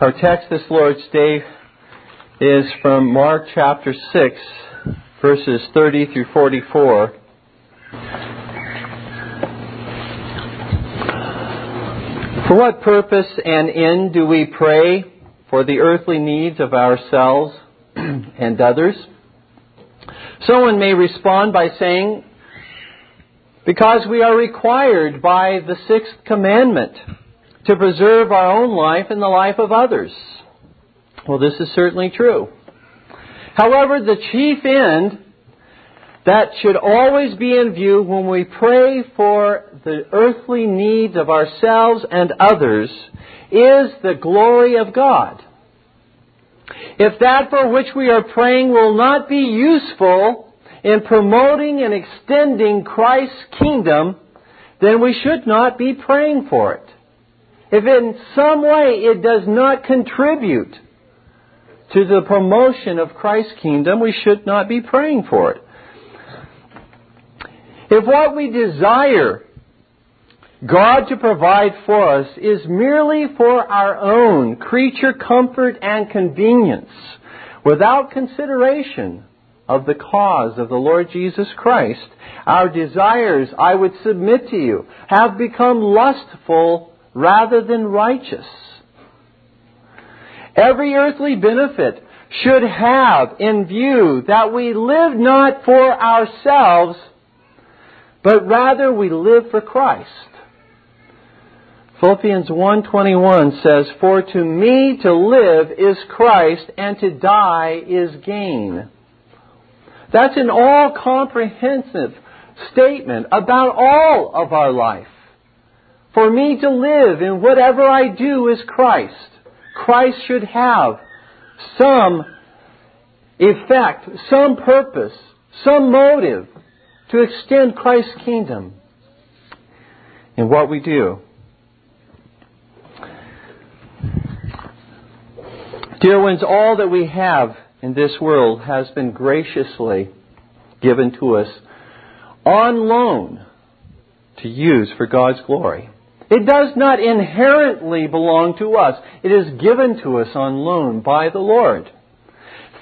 Our text this Lord's Day is from Mark chapter 6, verses 30 through 44. For what purpose and end do we pray for the earthly needs of ourselves and others? Someone may respond by saying, because we are required by the sixth commandment to preserve our own life and the life of others. Well, this is certainly true. However, the chief end that should always be in view when we pray for the earthly needs of ourselves and others is the glory of God. If that for which we are praying will not be useful in promoting and extending Christ's kingdom, then we should not be praying for it. If in some way it does not contribute to the promotion of Christ's kingdom, we should not be praying for it. If what we desire God to provide for us is merely for our own creature comfort and convenience, without consideration of the cause of the Lord Jesus Christ, our desires, I would submit to you, have become lustful rather than righteous. Every earthly benefit should have in view that we live not for ourselves, but rather we live for Christ. Philippians 1:21 says, "For to me to live is Christ and to die is gain." That's an all-comprehensive statement about all of our life. For me to live in whatever I do is Christ. Christ should have some effect, some purpose, some motive to extend Christ's kingdom in what we do. Dear ones, all that we have in this world has been graciously given to us on loan to use for God's glory. It does not inherently belong to us. It is given to us on loan by the Lord.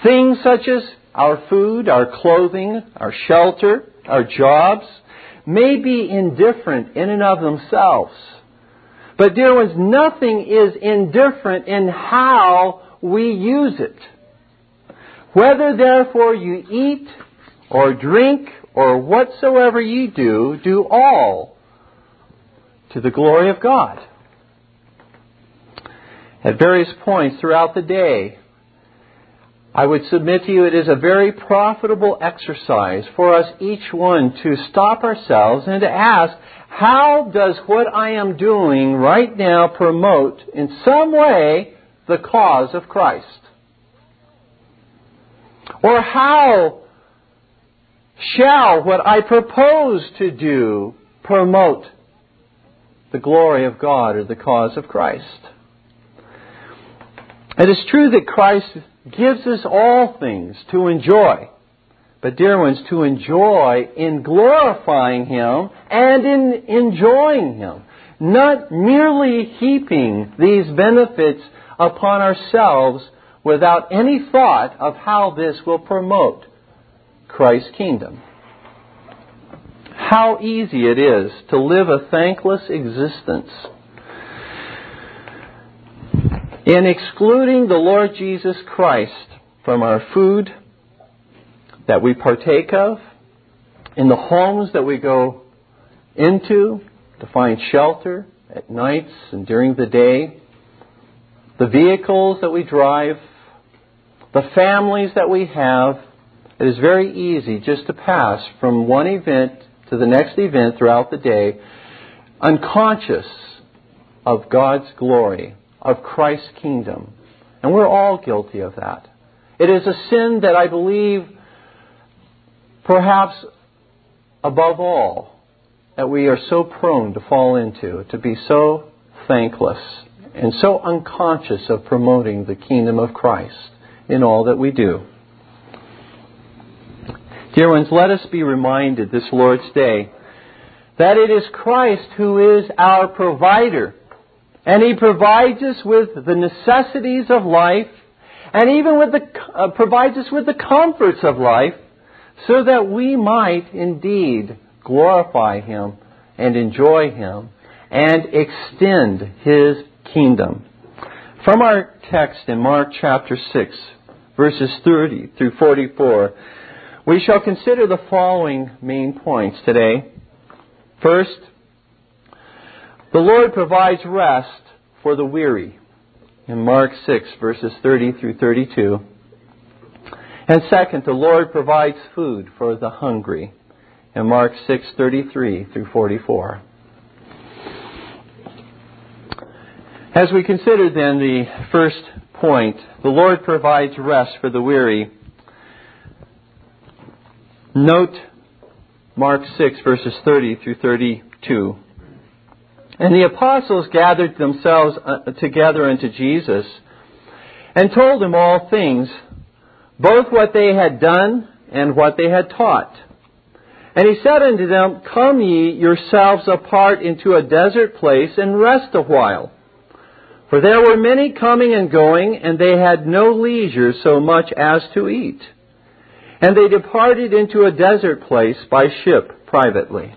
Things such as our food, our clothing, our shelter, our jobs may be indifferent in and of themselves. But dear ones, nothing is indifferent in how we use it. Whether therefore you eat or drink or whatsoever you do, do all to the glory of God. At various points throughout the day, I would submit to you it is a very profitable exercise for us each one to stop ourselves and to ask, how does what I am doing right now promote in some way the cause of Christ? Or how shall what I propose to do promote the glory of God or the cause of Christ. It is true that Christ gives us all things to enjoy. But, dear ones, to enjoy in glorifying Him and in enjoying Him. Not merely heaping these benefits upon ourselves without any thought of how this will promote Christ's kingdom how easy it is to live a thankless existence. In excluding the Lord Jesus Christ from our food that we partake of, in the homes that we go into to find shelter at nights and during the day, the vehicles that we drive, the families that we have, it is very easy just to pass from one event to the next event throughout the day, unconscious of God's glory, of Christ's kingdom. And we're all guilty of that. It is a sin that I believe, perhaps above all, that we are so prone to fall into, to be so thankless and so unconscious of promoting the kingdom of Christ in all that we do. Dear ones, let us be reminded this Lord's Day that it is Christ who is our provider and He provides us with the necessities of life, and even with the, uh, provides us with the comforts of life, so that we might indeed glorify Him and enjoy Him and extend His kingdom. From our text in Mark chapter 6, verses 30 through 44, we shall consider the following main points today. First, the Lord provides rest for the weary in Mark 6, verses 30 through 32. And second, the Lord provides food for the hungry in Mark 6:33 through 44. As we consider then the first point, the Lord provides rest for the weary. Note Mark 6 verses 30 through 32. And the apostles gathered themselves uh, together unto Jesus and told him all things, both what they had done and what they had taught. And he said unto them, Come ye yourselves apart into a desert place and rest a while. For there were many coming and going, and they had no leisure so much as to eat. And they departed into a desert place by ship privately.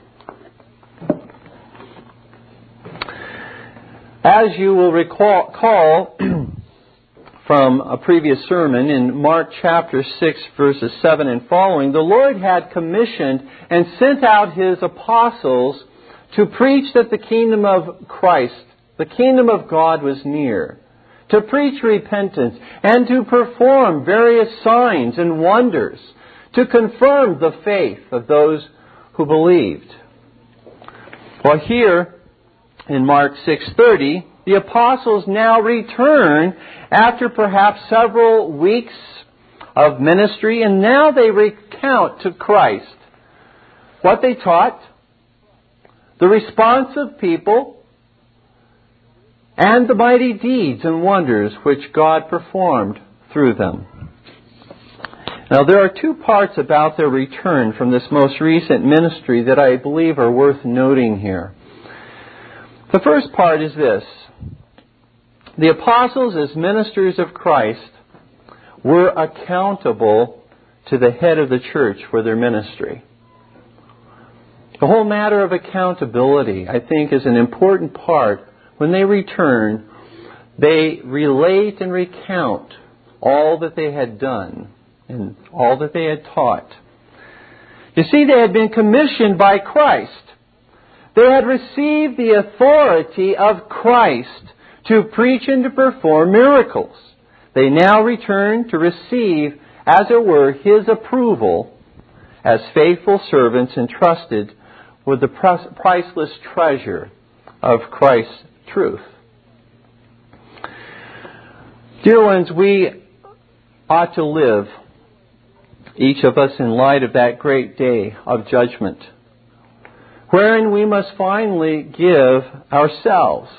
As you will recall from a previous sermon in Mark chapter 6 verses 7 and following, the Lord had commissioned and sent out His apostles to preach that the kingdom of Christ, the kingdom of God was near, to preach repentance and to perform various signs and wonders, to confirm the faith of those who believed. Well, here in Mark 6:30, the apostles now return after perhaps several weeks of ministry, and now they recount to Christ what they taught, the response of people, and the mighty deeds and wonders which God performed through them. Now, there are two parts about their return from this most recent ministry that I believe are worth noting here. The first part is this the apostles, as ministers of Christ, were accountable to the head of the church for their ministry. The whole matter of accountability, I think, is an important part. When they return, they relate and recount all that they had done and all that they had taught. You see, they had been commissioned by Christ. They had received the authority of Christ to preach and to perform miracles. They now return to receive, as it were, His approval as faithful servants entrusted with the priceless treasure of Christ's truth. Dear ones, we ought to live, each of us, in light of that great day of judgment wherein we must finally give ourselves.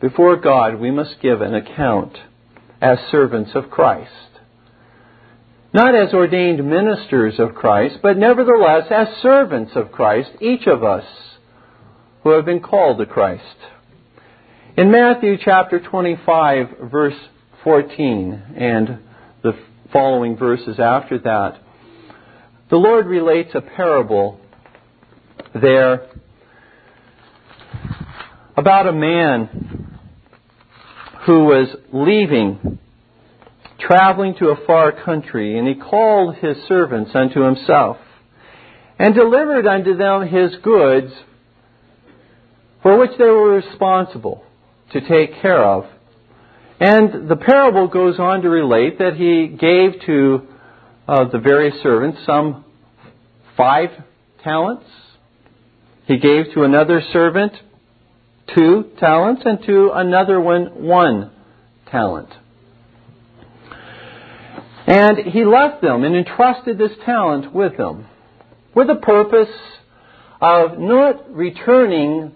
Before God, we must give an account as servants of Christ. Not as ordained ministers of Christ, but nevertheless as servants of Christ, each of us who have been called to Christ. In Matthew chapter 25, verse 14, and the following verses after that, the Lord relates a parable there about a man who was leaving, traveling to a far country, and he called his servants unto himself, and delivered unto them his goods, for which they were responsible to take care of. And the parable goes on to relate that he gave to uh, the various servants some five talents, he gave to another servant two talents and to another one one talent. And he left them and entrusted this talent with them with the purpose of not returning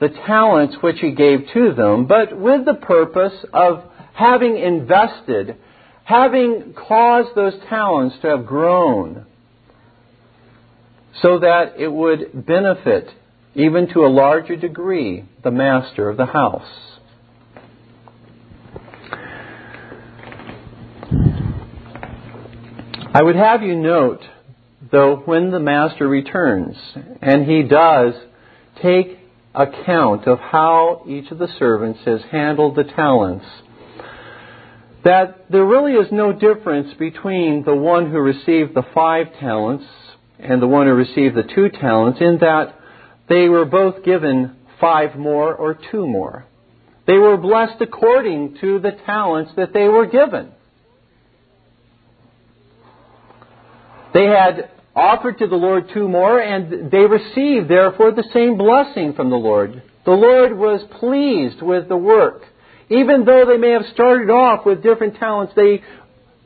the talents which he gave to them, but with the purpose of having invested, having caused those talents to have grown, so that it would benefit, even to a larger degree, the master of the house. I would have you note, though, when the master returns, and he does take account of how each of the servants has handled the talents, that there really is no difference between the one who received the five talents and the one who received the two talents in that they were both given five more or two more. They were blessed according to the talents that they were given. They had offered to the Lord two more, and they received, therefore, the same blessing from the Lord. The Lord was pleased with the work. Even though they may have started off with different talents, they,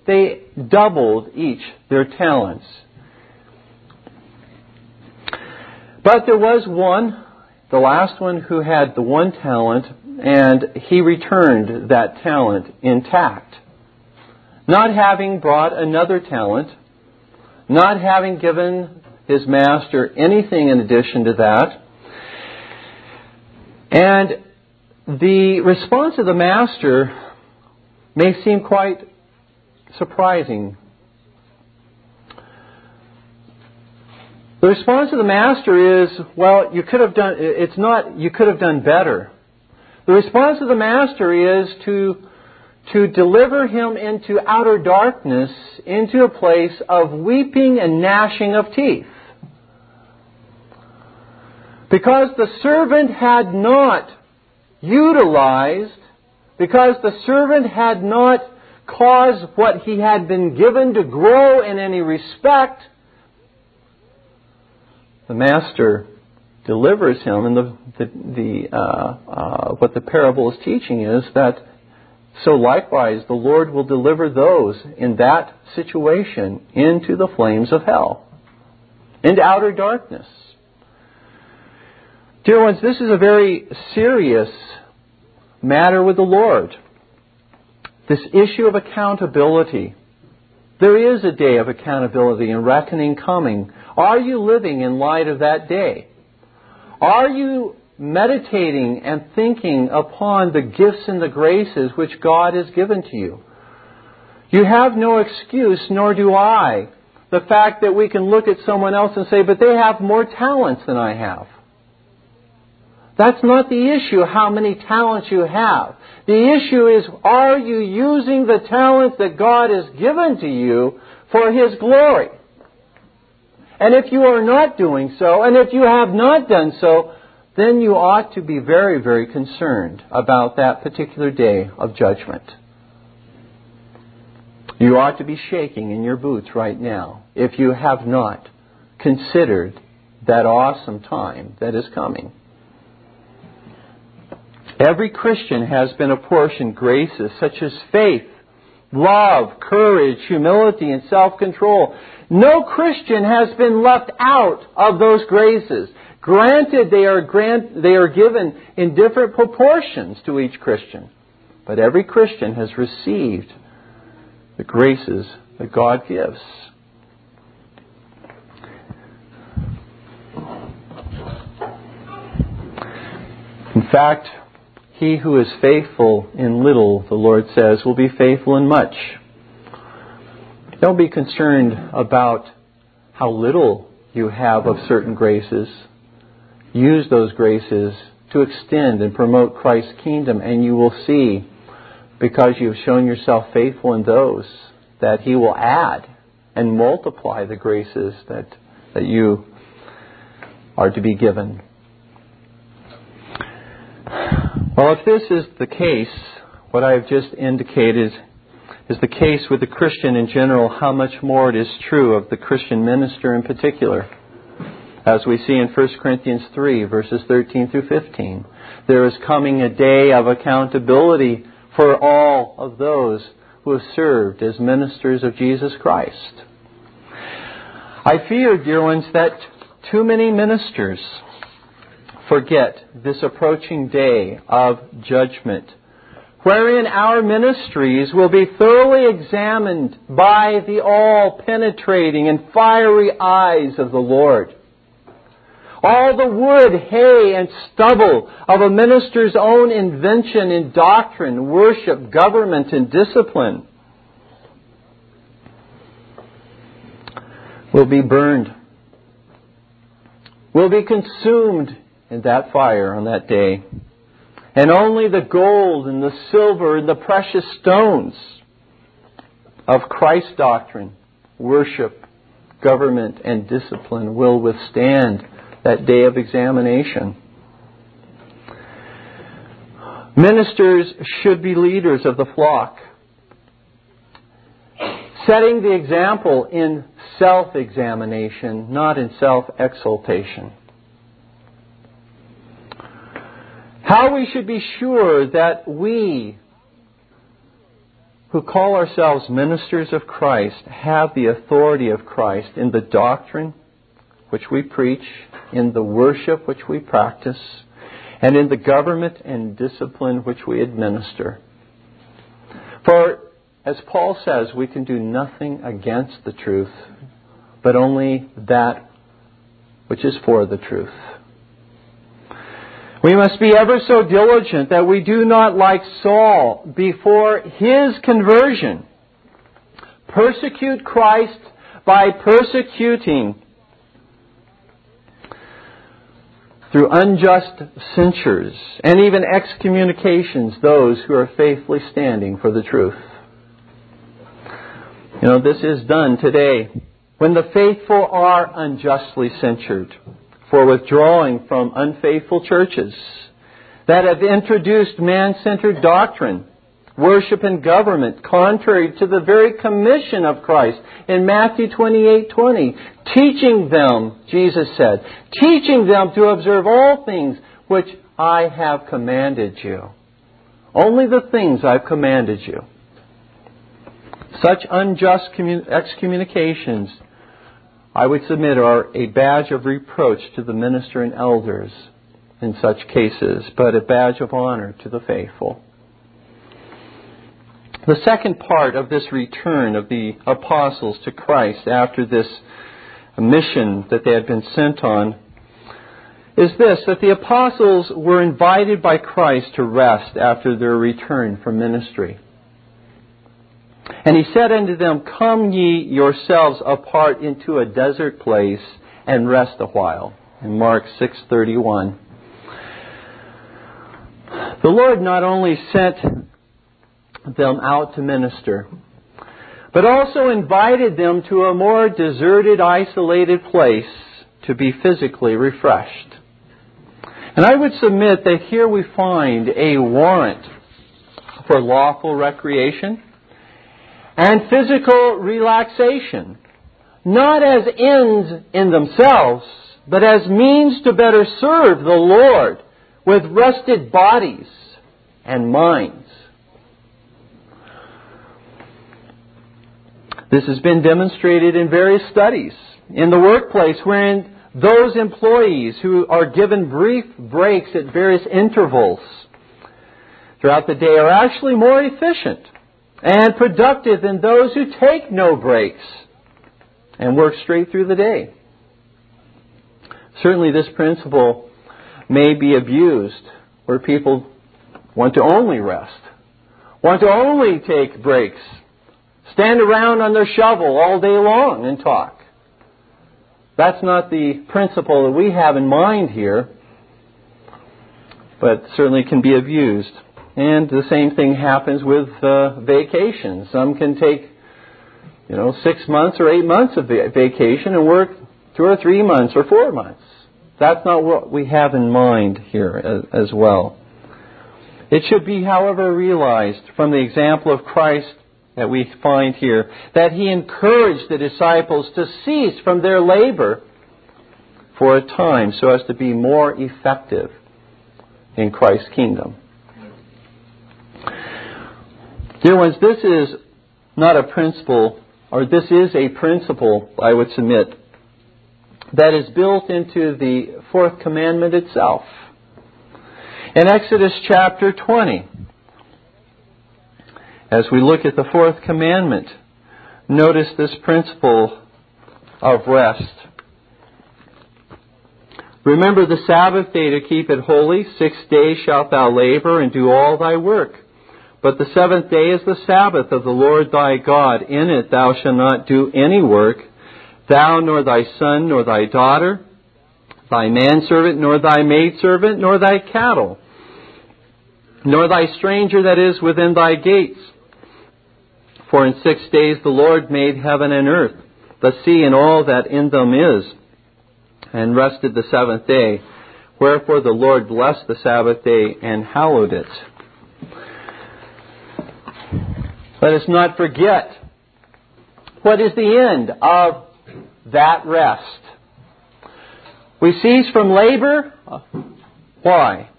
they doubled each their talents. But there was one, the last one, who had the one talent, and he returned that talent intact. Not having brought another talent, not having given his master anything in addition to that. And the response of the master may seem quite surprising. The response of the master is, well, you could have done, it's not, you could have done better. The response of the master is to to deliver him into outer darkness, into a place of weeping and gnashing of teeth. Because the servant had not utilized, because the servant had not caused what he had been given to grow in any respect, the master delivers him, and the, the, the uh, uh, what the parable is teaching is that so likewise, the Lord will deliver those in that situation into the flames of hell, into outer darkness. Dear ones, this is a very serious matter with the Lord. This issue of accountability. There is a day of accountability and reckoning coming. Are you living in light of that day? Are you meditating and thinking upon the gifts and the graces which God has given to you. You have no excuse, nor do I, the fact that we can look at someone else and say, but they have more talents than I have. That's not the issue, how many talents you have. The issue is, are you using the talents that God has given to you for His glory? And if you are not doing so, and if you have not done so, then you ought to be very, very concerned about that particular day of judgment. You ought to be shaking in your boots right now if you have not considered that awesome time that is coming. Every Christian has been apportioned graces such as faith, love, courage, humility, and self control. No Christian has been left out of those graces. Granted, they are, grant, they are given in different proportions to each Christian. But every Christian has received the graces that God gives. In fact, he who is faithful in little, the Lord says, will be faithful in much. Don't be concerned about how little you have of certain graces use those graces to extend and promote Christ's kingdom, and you will see, because you've shown yourself faithful in those, that He will add and multiply the graces that, that you are to be given. Well, if this is the case, what I have just indicated is the case with the Christian in general, how much more it is true of the Christian minister in particular as we see in 1 Corinthians 3, verses 13 through 15. There is coming a day of accountability for all of those who have served as ministers of Jesus Christ. I fear, dear ones, that too many ministers forget this approaching day of judgment, wherein our ministries will be thoroughly examined by the all penetrating and fiery eyes of the Lord. All the wood, hay, and stubble of a minister's own invention in doctrine, worship, government, and discipline. will be burned, will be consumed in that fire on that day. And only the gold and the silver and the precious stones of Christ's doctrine, worship, government, and discipline will withstand that day of examination. Ministers should be leaders of the flock, setting the example in self examination, not in self exaltation. How we should be sure that we, who call ourselves ministers of Christ, have the authority of Christ in the doctrine which we preach, in the worship which we practice, and in the government and discipline which we administer. For, as Paul says, we can do nothing against the truth, but only that which is for the truth. We must be ever so diligent that we do not, like Saul, before his conversion, persecute Christ by persecuting through unjust censures and even excommunications those who are faithfully standing for the truth. You know, this is done today when the faithful are unjustly censured for withdrawing from unfaithful churches that have introduced man-centered doctrine, worship and government contrary to the very commission of Christ in Matthew 28:20, teaching them, Jesus said, teaching them to observe all things which I have commanded you. Only the things I've commanded you. Such unjust excommunications I would submit are a badge of reproach to the minister and elders in such cases, but a badge of honor to the faithful. The second part of this return of the apostles to Christ after this mission that they had been sent on is this that the apostles were invited by Christ to rest after their return from ministry. And he said unto them, Come ye yourselves apart into a desert place and rest a while. In Mark 6:31. The Lord not only sent them out to minister, but also invited them to a more deserted, isolated place to be physically refreshed. And I would submit that here we find a warrant for lawful recreation and physical relaxation, not as ends in themselves, but as means to better serve the Lord with rested bodies and minds. This has been demonstrated in various studies in the workplace wherein those employees who are given brief breaks at various intervals throughout the day are actually more efficient and productive than those who take no breaks and work straight through the day. Certainly, this principle may be abused where people want to only rest, want to only take breaks, stand around on their shovel all day long and talk. That's not the principle that we have in mind here, but certainly can be abused. And the same thing happens with uh, vacations. Some can take, you know, six months or eight months of vacation and work two or three months or four months. That's not what we have in mind here as, as well. It should be, however, realized from the example of Christ that we find here that he encouraged the disciples to cease from their labor for a time so as to be more effective in Christ's kingdom. Dear ones, this is not a principle, or this is a principle, I would submit, that is built into the fourth commandment itself. In Exodus chapter 20, as we look at the fourth commandment, notice this principle of rest. Remember the Sabbath day to keep it holy. Six days shalt thou labor and do all thy work. But the seventh day is the Sabbath of the Lord thy God. In it thou shalt not do any work, thou nor thy son nor thy daughter, thy manservant nor thy maidservant nor thy cattle, nor thy stranger that is within thy gates. For in six days the Lord made heaven and earth, the sea and all that in them is, and rested the seventh day. Wherefore the Lord blessed the Sabbath day and hallowed it. Let us not forget what is the end of that rest. We cease from labor. Why?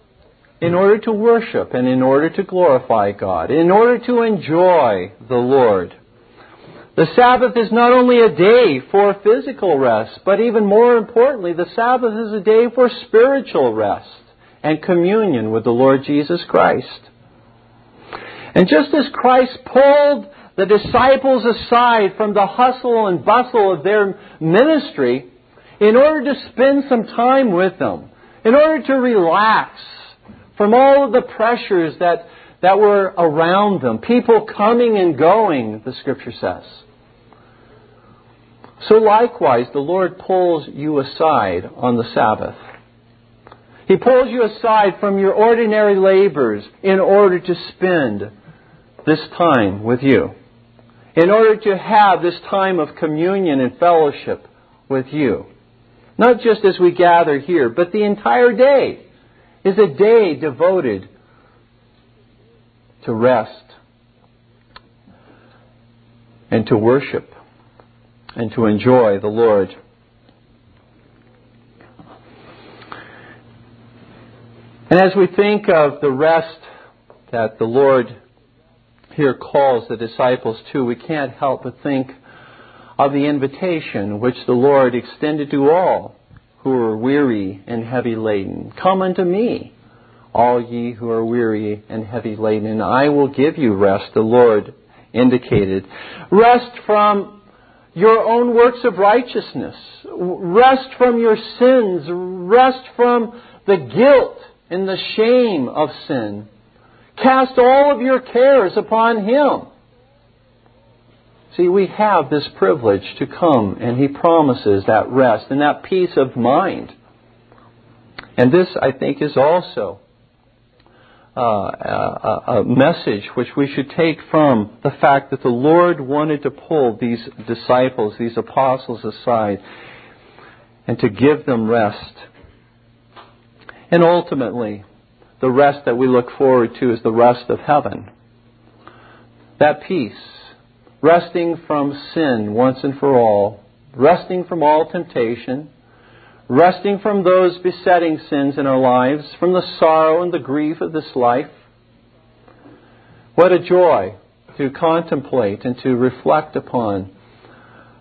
In order to worship and in order to glorify God, in order to enjoy the Lord. The Sabbath is not only a day for physical rest, but even more importantly, the Sabbath is a day for spiritual rest and communion with the Lord Jesus Christ. And just as Christ pulled the disciples aside from the hustle and bustle of their ministry in order to spend some time with them, in order to relax from all of the pressures that, that were around them, people coming and going, the scripture says. So likewise, the Lord pulls you aside on the Sabbath. He pulls you aside from your ordinary labors in order to spend this time with you. In order to have this time of communion and fellowship with you. Not just as we gather here, but the entire day is a day devoted to rest and to worship and to enjoy the Lord. And as we think of the rest that the Lord here calls the disciples to, we can't help but think of the invitation which the Lord extended to all who are weary and heavy laden. Come unto me, all ye who are weary and heavy laden, and I will give you rest, the Lord indicated. Rest from your own works of righteousness. Rest from your sins. Rest from the guilt and the shame of sin. Cast all of your cares upon Him. See, we have this privilege to come, and He promises that rest and that peace of mind. And this, I think, is also uh, a, a, message which we should take from the fact that the Lord wanted to pull these disciples, these apostles aside, and to give them rest. And ultimately, the rest that we look forward to is the rest of heaven. That peace, resting from sin once and for all, resting from all temptation, resting from those besetting sins in our lives, from the sorrow and the grief of this life. What a joy to contemplate and to reflect upon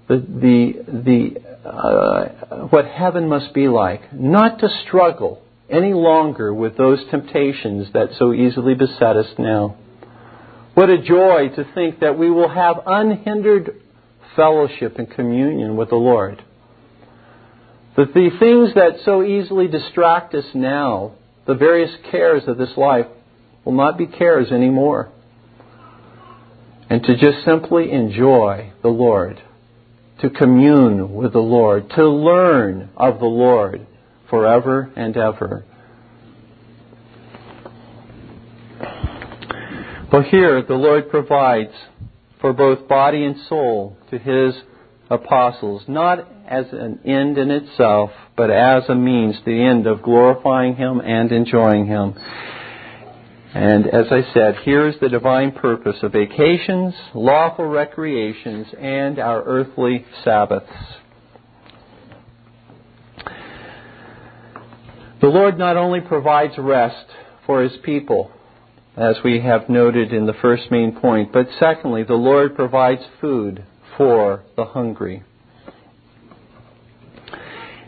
the, the, the, uh, what heaven must be like. Not to struggle any longer with those temptations that so easily beset us now. What a joy to think that we will have unhindered fellowship and communion with the Lord. That the things that so easily distract us now, the various cares of this life, will not be cares anymore. And to just simply enjoy the Lord, to commune with the Lord, to learn of the Lord forever and ever. Well, here the Lord provides for both body and soul to His apostles, not as an end in itself, but as a means, the end of glorifying Him and enjoying Him. And as I said, here is the divine purpose of vacations, lawful recreations, and our earthly Sabbaths. The Lord not only provides rest for His people, as we have noted in the first main point, but secondly, the Lord provides food for the hungry.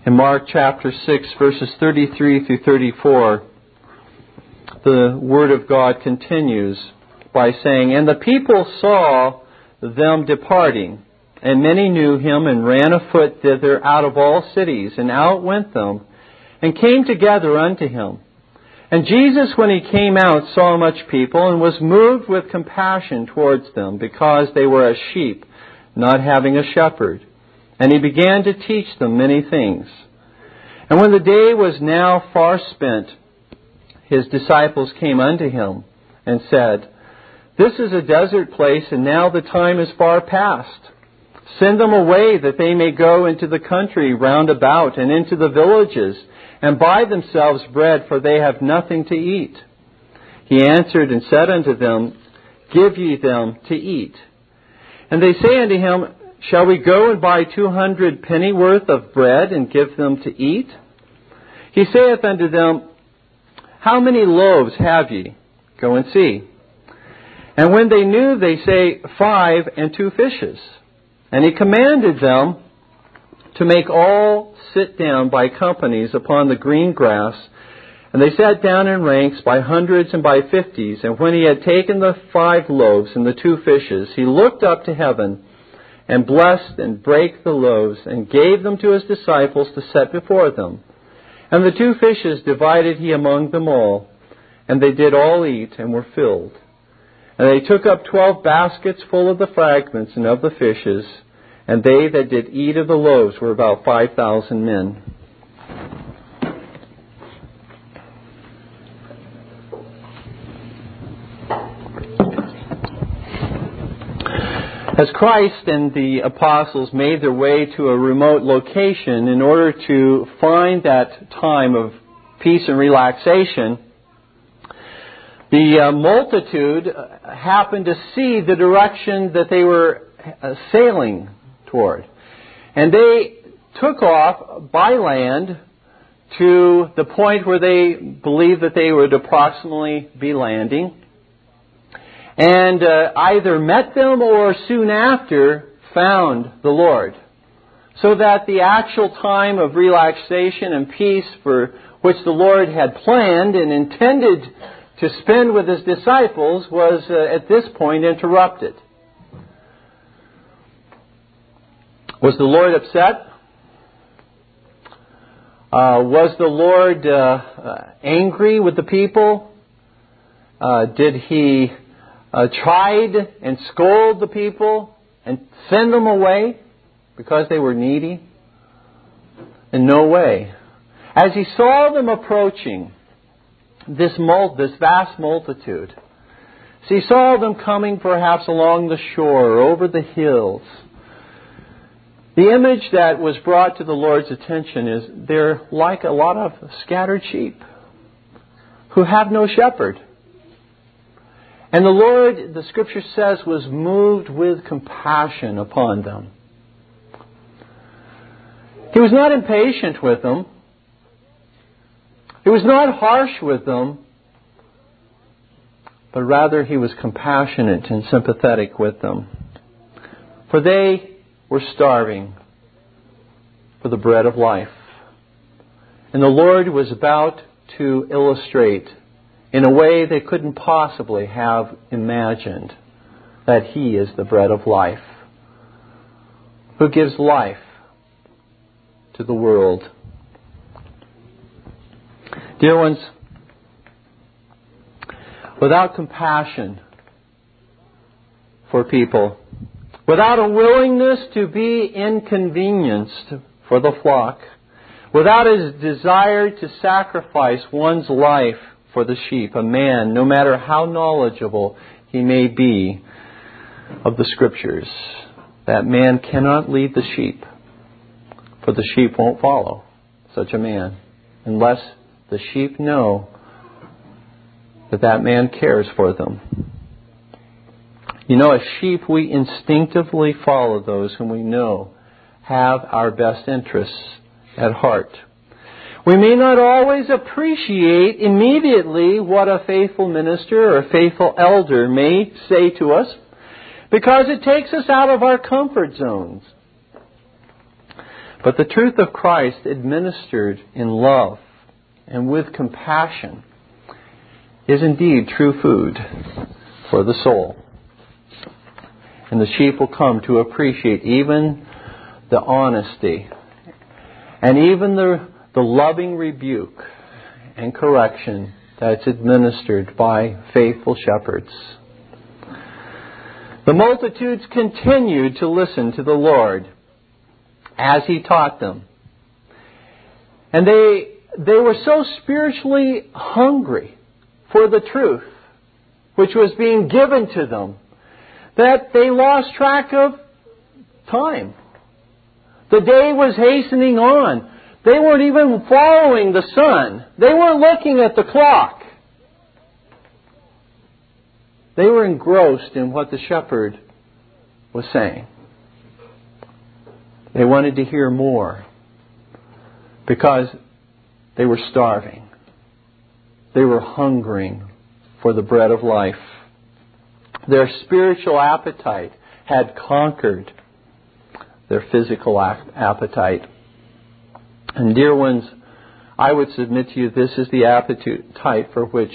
In Mark chapter 6, verses 33 through 34, the Word of God continues by saying, And the people saw them departing, and many knew him and ran afoot thither out of all cities, and out went them and came together unto him. And Jesus, when he came out, saw much people, and was moved with compassion towards them, because they were as sheep, not having a shepherd. and he began to teach them many things. And when the day was now far spent, his disciples came unto him and said, This is a desert place, and now the time is far past. Send them away that they may go into the country round about and into the villages and buy themselves bread, for they have nothing to eat. He answered and said unto them, Give ye them to eat. And they say unto him, Shall we go and buy two hundred pennyworth of bread and give them to eat? He saith unto them, How many loaves have ye? Go and see. And when they knew, they say, Five and two fishes. And he commanded them to make all sit down by companies upon the green grass. And they sat down in ranks by hundreds and by fifties. And when he had taken the five loaves and the two fishes, he looked up to heaven and blessed and brake the loaves and gave them to his disciples to set before them. And the two fishes divided he among them all, and they did all eat and were filled. And they took up twelve baskets full of the fragments and of the fishes, and they that did eat of the loaves were about five thousand men. As Christ and the apostles made their way to a remote location in order to find that time of peace and relaxation, the uh, multitude happened to see the direction that they were uh, sailing toward. And they took off by land to the point where they believed that they would approximately be landing and uh, either met them or soon after found the Lord. So that the actual time of relaxation and peace for which the Lord had planned and intended to spend with his disciples was uh, at this point interrupted. Was the Lord upset? Uh, was the Lord uh, uh angry with the people? Uh, did he uh, tried and scold the people and send them away because they were needy? In no way. As he saw them approaching, this, mul- this vast multitude, he saw them coming perhaps along the shore or over the hills. The image that was brought to the Lord's attention is they're like a lot of scattered sheep who have no shepherd. And the Lord, the scripture says, was moved with compassion upon them. He was not impatient with them. He was not harsh with them, but rather he was compassionate and sympathetic with them. For they were starving for the bread of life. And the Lord was about to illustrate in a way they couldn't possibly have imagined that He is the bread of life, who gives life to the world. Dear ones, without compassion for people, without a willingness to be inconvenienced for the flock, without a desire to sacrifice one's life for the sheep. A man, no matter how knowledgeable he may be of the Scriptures, that man cannot lead the sheep, for the sheep won't follow such a man unless the sheep know that that man cares for them. You know, as sheep, we instinctively follow those whom we know have our best interests at heart. We may not always appreciate immediately what a faithful minister or a faithful elder may say to us because it takes us out of our comfort zones. But the truth of Christ administered in love and with compassion is indeed true food for the soul. And the sheep will come to appreciate even the honesty and even the the loving rebuke and correction that's administered by faithful shepherds. The multitudes continued to listen to the Lord as he taught them. And they, they were so spiritually hungry for the truth, which was being given to them, that they lost track of time. The day was hastening on. They weren't even following the sun. They weren't looking at the clock. They were engrossed in what the shepherd was saying. They wanted to hear more because they were starving. They were hungering for the bread of life. Their spiritual appetite had conquered their physical appetite. And dear ones, I would submit to you this is the appetite for which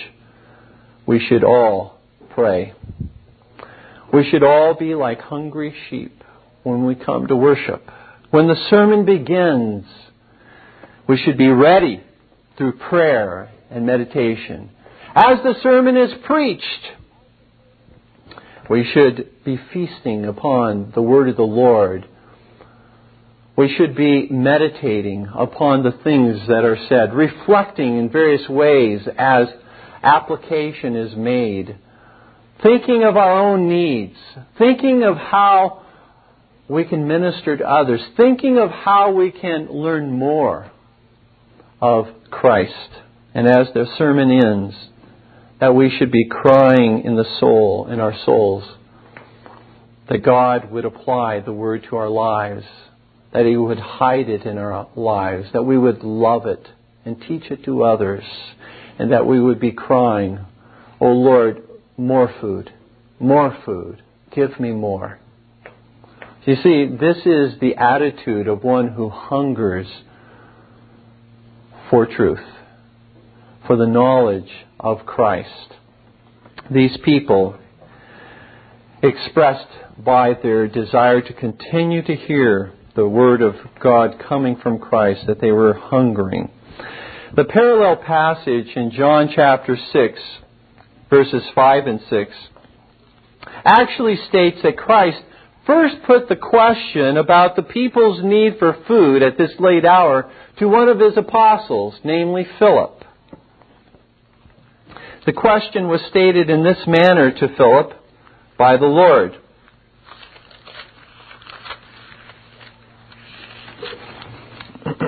we should all pray. We should all be like hungry sheep when we come to worship. When the sermon begins, we should be ready through prayer and meditation. As the sermon is preached, we should be feasting upon the word of the Lord. We should be meditating upon the things that are said, reflecting in various ways as application is made, thinking of our own needs, thinking of how we can minister to others, thinking of how we can learn more of Christ. And as the sermon ends, that we should be crying in the soul, in our souls, that God would apply the word to our lives, that He would hide it in our lives, that we would love it and teach it to others, and that we would be crying, Oh Lord, more food, more food, give me more. You see, this is the attitude of one who hungers for truth, for the knowledge of Christ. These people expressed by their desire to continue to hear the word of God coming from Christ that they were hungering. The parallel passage in John chapter 6, verses 5 and 6, actually states that Christ first put the question about the people's need for food at this late hour to one of his apostles, namely Philip. The question was stated in this manner to Philip by the Lord.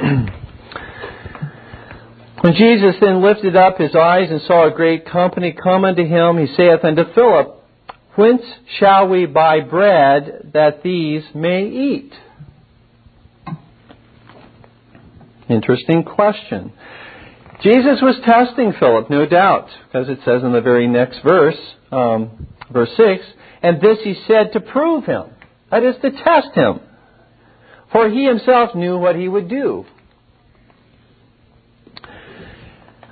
when Jesus then lifted up his eyes and saw a great company come unto him, he saith unto Philip, Whence shall we buy bread that these may eat? Interesting question. Jesus was testing Philip, no doubt, because it says in the very next verse, um, verse 6, and this he said to prove him. That is, to test him. For he himself knew what he would do.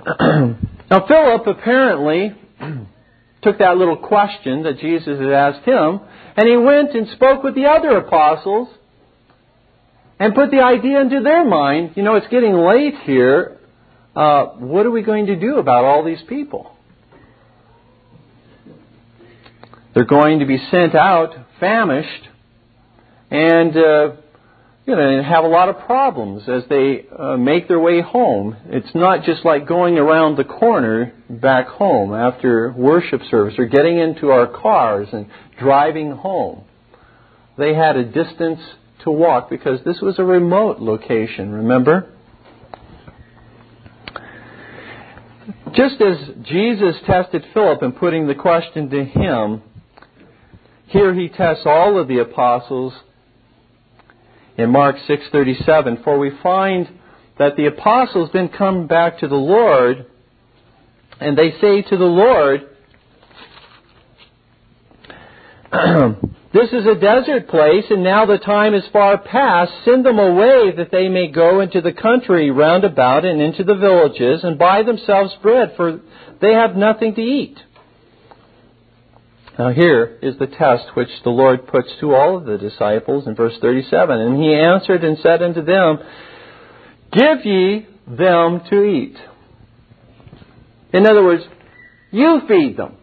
now, Philip apparently took that little question that Jesus had asked him, and he went and spoke with the other apostles and put the idea into their mind you know, it's getting late here. Uh, what are we going to do about all these people? They're going to be sent out famished and uh, you know, have a lot of problems as they uh, make their way home. It's not just like going around the corner back home after worship service or getting into our cars and driving home. They had a distance to walk because this was a remote location, remember? Just as Jesus tested Philip in putting the question to him, here he tests all of the apostles in Mark 6:37 for we find that the apostles then come back to the Lord and they say to the Lord This is a desert place and now the time is far past send them away that they may go into the country round about and into the villages and buy themselves bread for they have nothing to eat now here is the test which the Lord puts to all of the disciples in verse 37. And he answered and said unto them, Give ye them to eat. In other words, you feed them.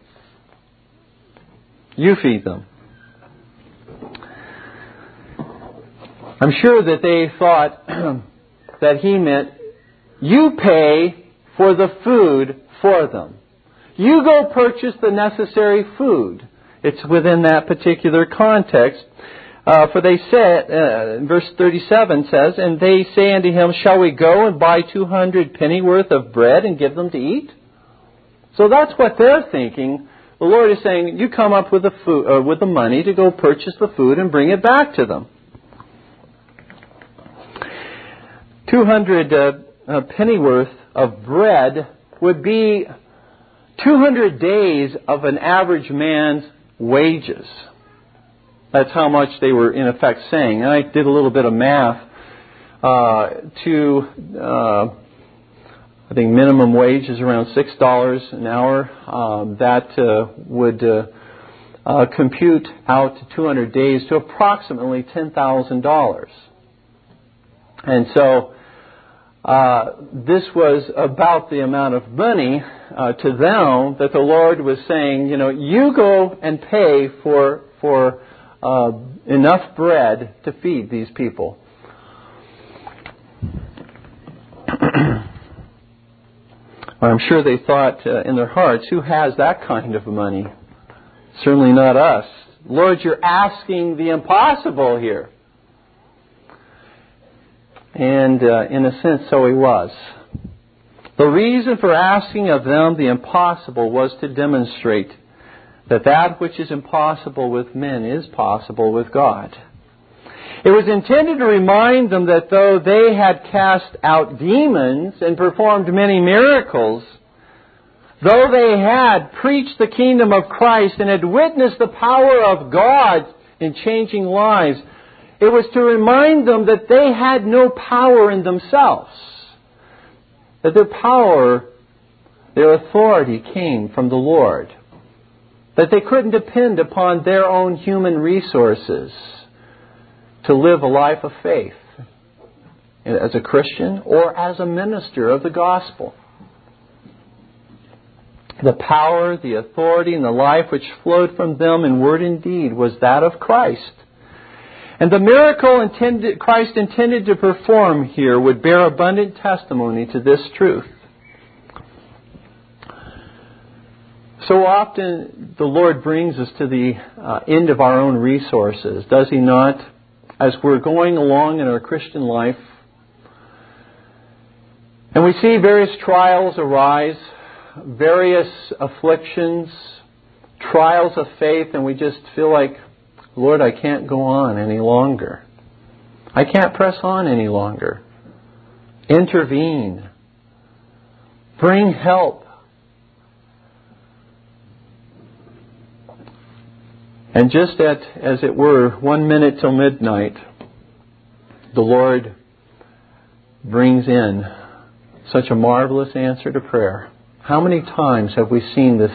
You feed them. I'm sure that they thought that he meant you pay for the food for them. You go purchase the necessary food. It's within that particular context. Uh, for they said, uh, verse 37 says, And they say unto him, Shall we go and buy 200 pennyworth of bread and give them to eat? So that's what they're thinking. The Lord is saying, You come up with the, food, uh, with the money to go purchase the food and bring it back to them. 200 uh, uh, pennyworth of bread would be 200 days of an average man's wages. That's how much they were in effect saying. And I did a little bit of math uh, to, uh, I think minimum wage is around six dollars an hour. Um, that uh, would uh, uh, compute out to 200 days to approximately ten thousand dollars. And so uh, this was about the amount of money uh, to them that the Lord was saying, you know, you go and pay for for uh, enough bread to feed these people. I'm sure they thought uh, in their hearts, who has that kind of money? Certainly not us. Lord, you're asking the impossible here. And uh, in a sense, so he was. The reason for asking of them the impossible was to demonstrate that that which is impossible with men is possible with God. It was intended to remind them that though they had cast out demons and performed many miracles, though they had preached the kingdom of Christ and had witnessed the power of God in changing lives, it was to remind them that they had no power in themselves. That their power, their authority came from the Lord. That they couldn't depend upon their own human resources to live a life of faith as a Christian or as a minister of the gospel. The power, the authority, and the life which flowed from them in word and deed was that of Christ. And the miracle intended, Christ intended to perform here would bear abundant testimony to this truth. So often the Lord brings us to the uh, end of our own resources, does He not? As we're going along in our Christian life, and we see various trials arise, various afflictions, trials of faith, and we just feel like Lord, I can't go on any longer. I can't press on any longer. Intervene. Bring help. And just at, as it were, one minute till midnight, the Lord brings in such a marvelous answer to prayer. How many times have we seen this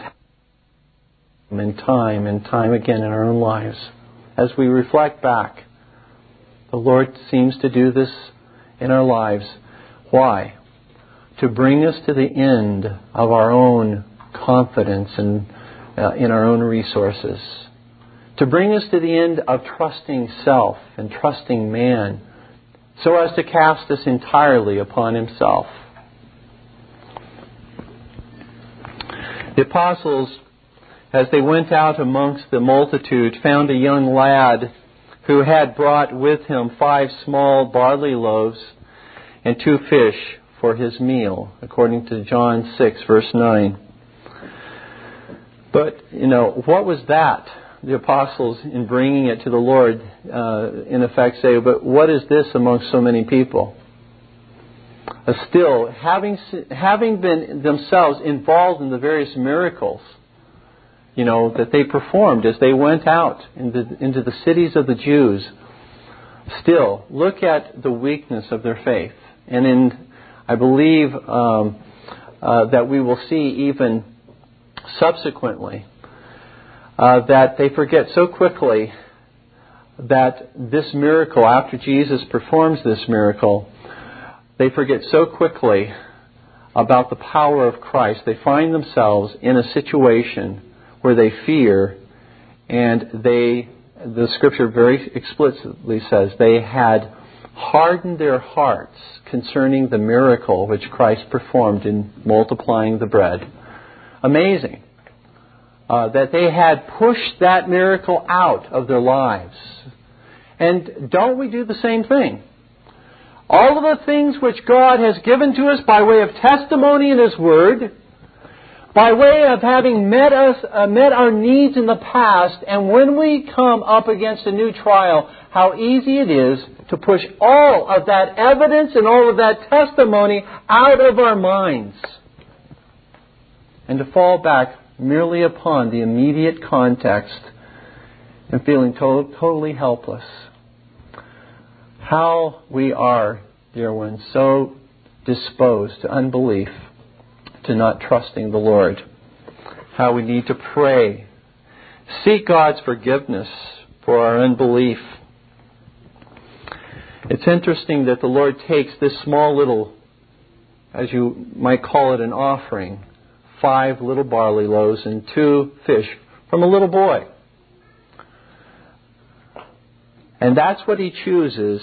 in time and time again in our own lives? As we reflect back, the Lord seems to do this in our lives. Why? To bring us to the end of our own confidence and uh, in our own resources. To bring us to the end of trusting self and trusting man so as to cast us entirely upon himself. The apostles as they went out amongst the multitude, found a young lad who had brought with him five small barley loaves and two fish for his meal, according to John 6, verse 9. But, you know, what was that? The apostles, in bringing it to the Lord, uh, in effect say, but what is this amongst so many people? Uh, still, having, having been themselves involved in the various miracles, you know, that they performed as they went out into, into the cities of the Jews. Still, look at the weakness of their faith. And in, I believe um, uh, that we will see even subsequently uh, that they forget so quickly that this miracle, after Jesus performs this miracle, they forget so quickly about the power of Christ. They find themselves in a situation where they fear, and they, the scripture very explicitly says, they had hardened their hearts concerning the miracle which Christ performed in multiplying the bread. Amazing. Uh, that they had pushed that miracle out of their lives. And don't we do the same thing? All of the things which God has given to us by way of testimony in His Word, by way of having met us, uh, met our needs in the past, and when we come up against a new trial, how easy it is to push all of that evidence and all of that testimony out of our minds and to fall back merely upon the immediate context and feeling to- totally helpless. How we are, dear ones, so disposed to unbelief, to not trusting the Lord. How we need to pray, seek God's forgiveness for our unbelief. It's interesting that the Lord takes this small little, as you might call it, an offering, five little barley loaves and two fish from a little boy. And that's what he chooses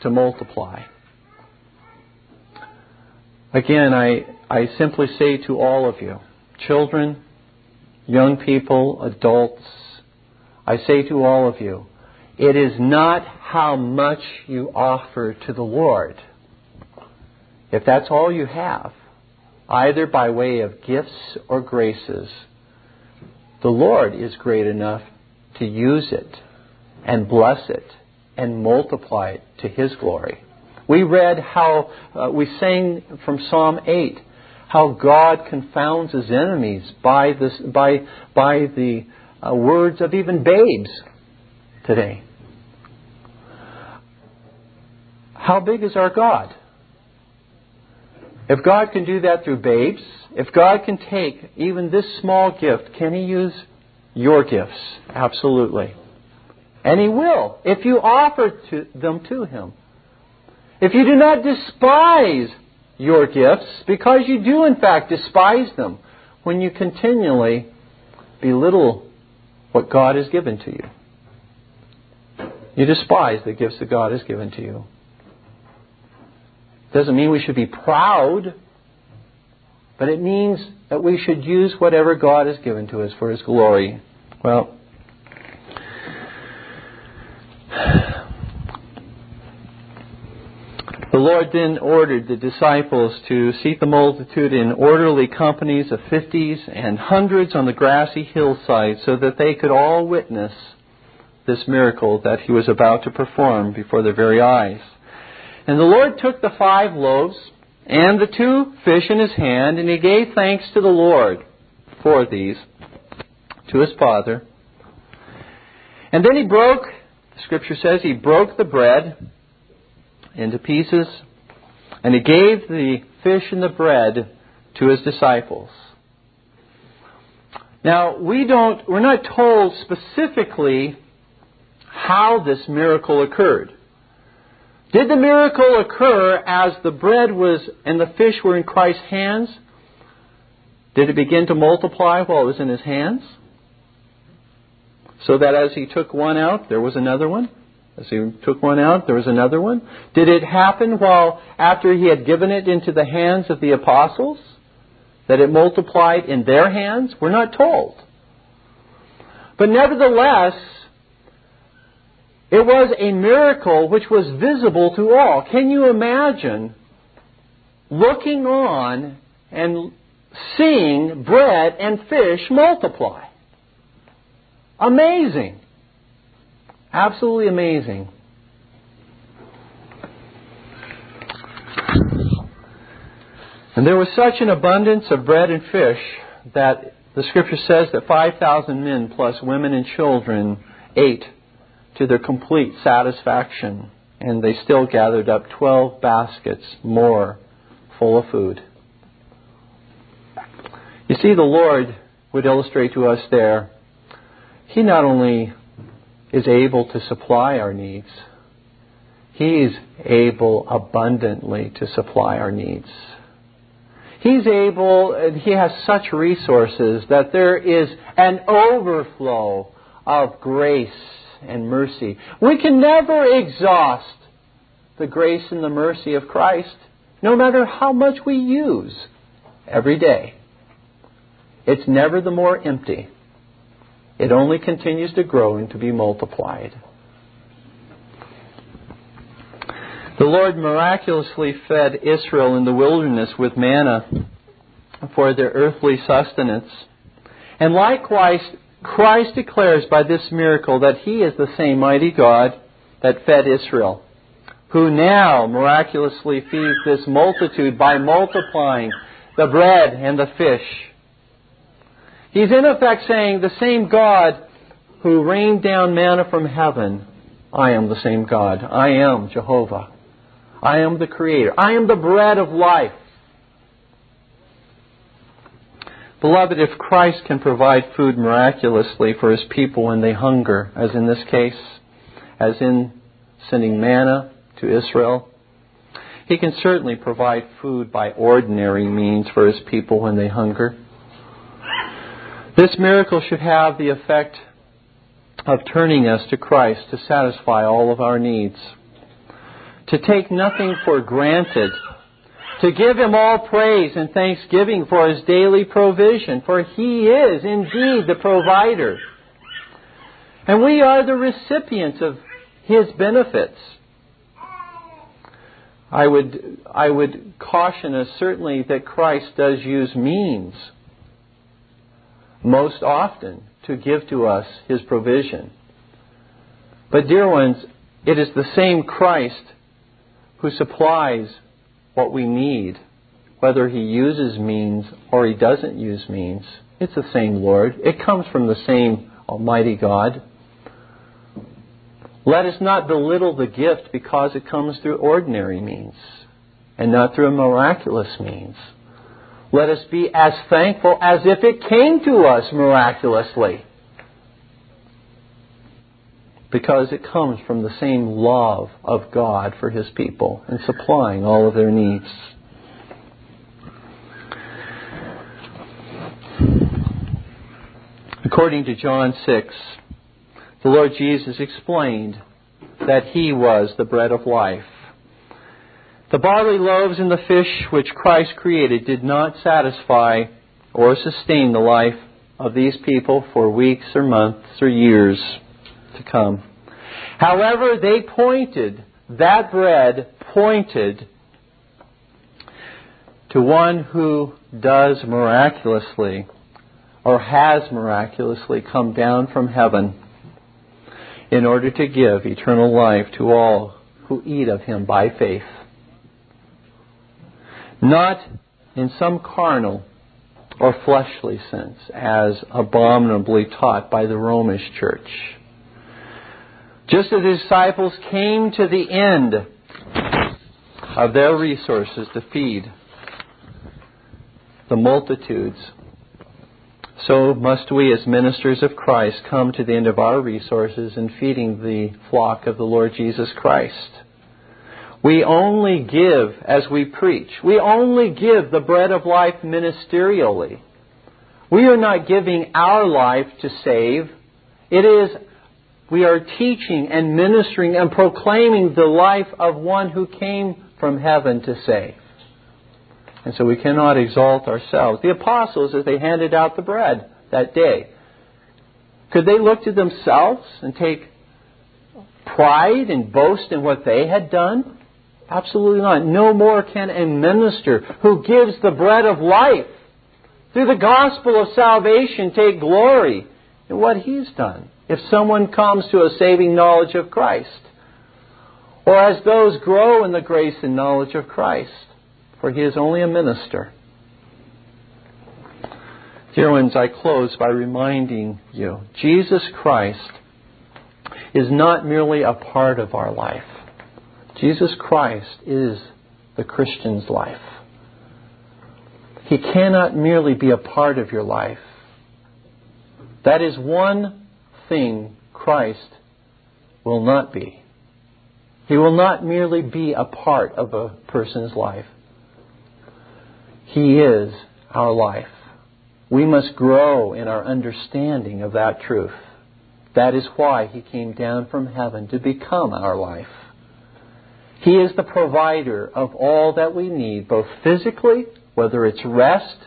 to multiply. Again, I, I simply say to all of you, children, young people, adults, I say to all of you, it is not how much you offer to the Lord. If that's all you have, either by way of gifts or graces, the Lord is great enough to use it and bless it and multiply it to His glory. We read how, uh, we sang from Psalm 8, how God confounds His enemies by, this, by, by the uh, words of even babes today. How big is our God? If God can do that through babes, if God can take even this small gift, can He use your gifts? Absolutely. And He will, if you offer to them to Him. If you do not despise your gifts, because you do in fact despise them, when you continually belittle what God has given to you. You despise the gifts that God has given to you. Doesn't mean we should be proud, but it means that we should use whatever God has given to us for His glory. Well, The Lord then ordered the disciples to seat the multitude in orderly companies of fifties and hundreds on the grassy hillside so that they could all witness this miracle that he was about to perform before their very eyes. And the Lord took the five loaves and the two fish in his hand, and he gave thanks to the Lord for these to his Father. And then he broke, the scripture says, he broke the bread into pieces, and he gave the fish and the bread to his disciples. Now, we don't, we're not told specifically how this miracle occurred. Did the miracle occur as the bread was and the fish were in Christ's hands? Did it begin to multiply while it was in his hands? So that as he took one out, there was another one? As he took one out, there was another one. Did it happen while after he had given it into the hands of the apostles? That it multiplied in their hands? We're not told. But nevertheless, it was a miracle which was visible to all. Can you imagine looking on and seeing bread and fish multiply? Amazing. Absolutely amazing. And there was such an abundance of bread and fish that the scripture says that 5,000 men plus women and children ate to their complete satisfaction. And they still gathered up 12 baskets more full of food. You see, the Lord would illustrate to us there, He not only is able to supply our needs. He's able abundantly to supply our needs. He's able, He has such resources that there is an overflow of grace and mercy. We can never exhaust the grace and the mercy of Christ, no matter how much we use every day. It's never the more empty. It only continues to grow and to be multiplied. The Lord miraculously fed Israel in the wilderness with manna for their earthly sustenance. And likewise, Christ declares by this miracle that He is the same mighty God that fed Israel, who now miraculously feeds this multitude by multiplying the bread and the fish. He's in effect saying, the same God who rained down manna from heaven, I am the same God. I am Jehovah. I am the Creator. I am the bread of life. Beloved, if Christ can provide food miraculously for his people when they hunger, as in this case, as in sending manna to Israel, he can certainly provide food by ordinary means for his people when they hunger. This miracle should have the effect of turning us to Christ to satisfy all of our needs to take nothing for granted, to give Him all praise and thanksgiving for His daily provision, for He is indeed the provider. And we are the recipients of His benefits. I would, I would caution us certainly that Christ does use means most often to give to us His provision. But, dear ones, it is the same Christ who supplies what we need, whether he uses means or he doesn't use means. It's the same Lord. It comes from the same Almighty God. Let us not belittle the gift because it comes through ordinary means and not through a miraculous means. Let us be as thankful as if it came to us miraculously because it comes from the same love of God for His people and supplying all of their needs. According to John 6, the Lord Jesus explained that He was the bread of life. The barley loaves and the fish which Christ created did not satisfy or sustain the life of these people for weeks or months or years to come. However, they pointed, that bread pointed to one who does miraculously or has miraculously come down from heaven in order to give eternal life to all who eat of him by faith. Not in some carnal or fleshly sense, as abominably taught by the Romish church just as the disciples came to the end of their resources to feed the multitudes, so must we as ministers of Christ come to the end of our resources in feeding the flock of the Lord Jesus Christ. We only give as we preach. We only give the bread of life ministerially. We are not giving our life to save. It is we are teaching and ministering and proclaiming the life of one who came from heaven to save. And so we cannot exalt ourselves. The apostles, as they handed out the bread that day, could they look to themselves and take pride and boast in what they had done? Absolutely not. No more can a minister who gives the bread of life through the gospel of salvation take glory in what he's done if someone comes to a saving knowledge of Christ, or as those grow in the grace and knowledge of Christ, for he is only a minister. Dear ones, I close by reminding you Jesus Christ is not merely a part of our life. Jesus Christ is the Christian's life. He cannot merely be a part of your life. That is one thing Christ will not be. He will not merely be a part of a person's life. He is our life. We must grow in our understanding of that truth. That is why He came down from heaven to become our life. He is the provider of all that we need, both physically, whether it's rest,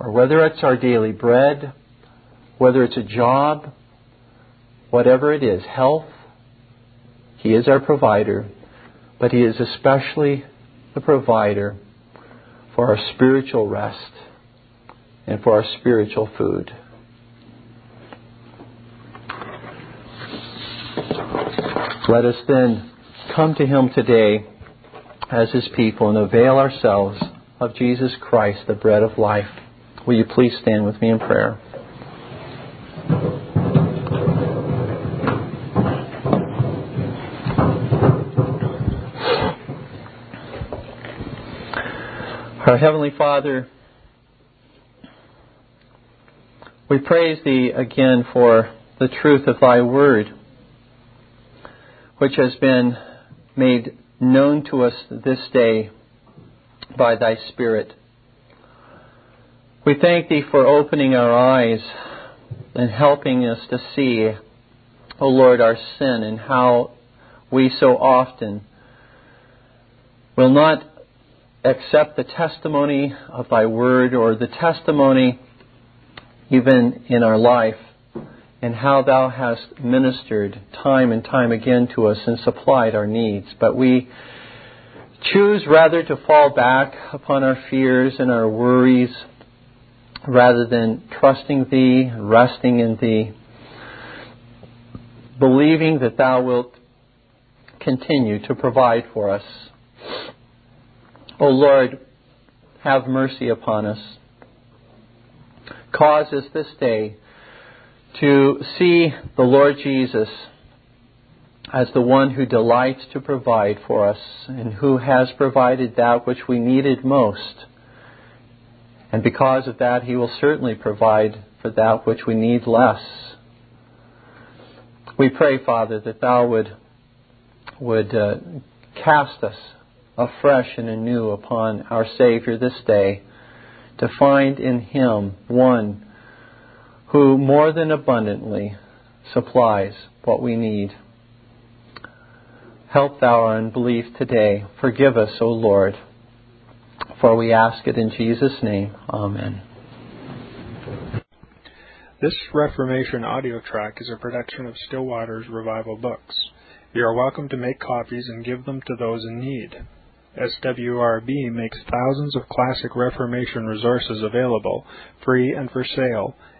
or whether it's our daily bread, whether it's a job, whatever it is, health. He is our provider, but He is especially the provider for our spiritual rest and for our spiritual food. Let us then come to Him today as His people and avail ourselves of Jesus Christ, the bread of life. Will you please stand with me in prayer? Our Heavenly Father, we praise Thee again for the truth of Thy Word, which has been made known to us this day by Thy Spirit. We thank Thee for opening our eyes and helping us to see, O Lord, our sin and how we so often will not accept the testimony of Thy Word or the testimony even in our life and how Thou hast ministered time and time again to us and supplied our needs. But we choose rather to fall back upon our fears and our worries rather than trusting Thee, resting in Thee, believing that Thou wilt continue to provide for us. O Lord, have mercy upon us. Cause us this day to see the Lord Jesus as the one who delights to provide for us and who has provided that which we needed most. And because of that, He will certainly provide for that which we need less. We pray, Father, that Thou would, would uh, cast us afresh and anew upon our Savior this day to find in Him one who more than abundantly supplies what we need. Help thou our unbelief today. Forgive us, O Lord, for we ask it in Jesus' name. Amen. This Reformation audio track is a production of Still Waters Revival Books. You are welcome to make copies and give them to those in need. SWRB makes thousands of classic Reformation resources available, free and for sale,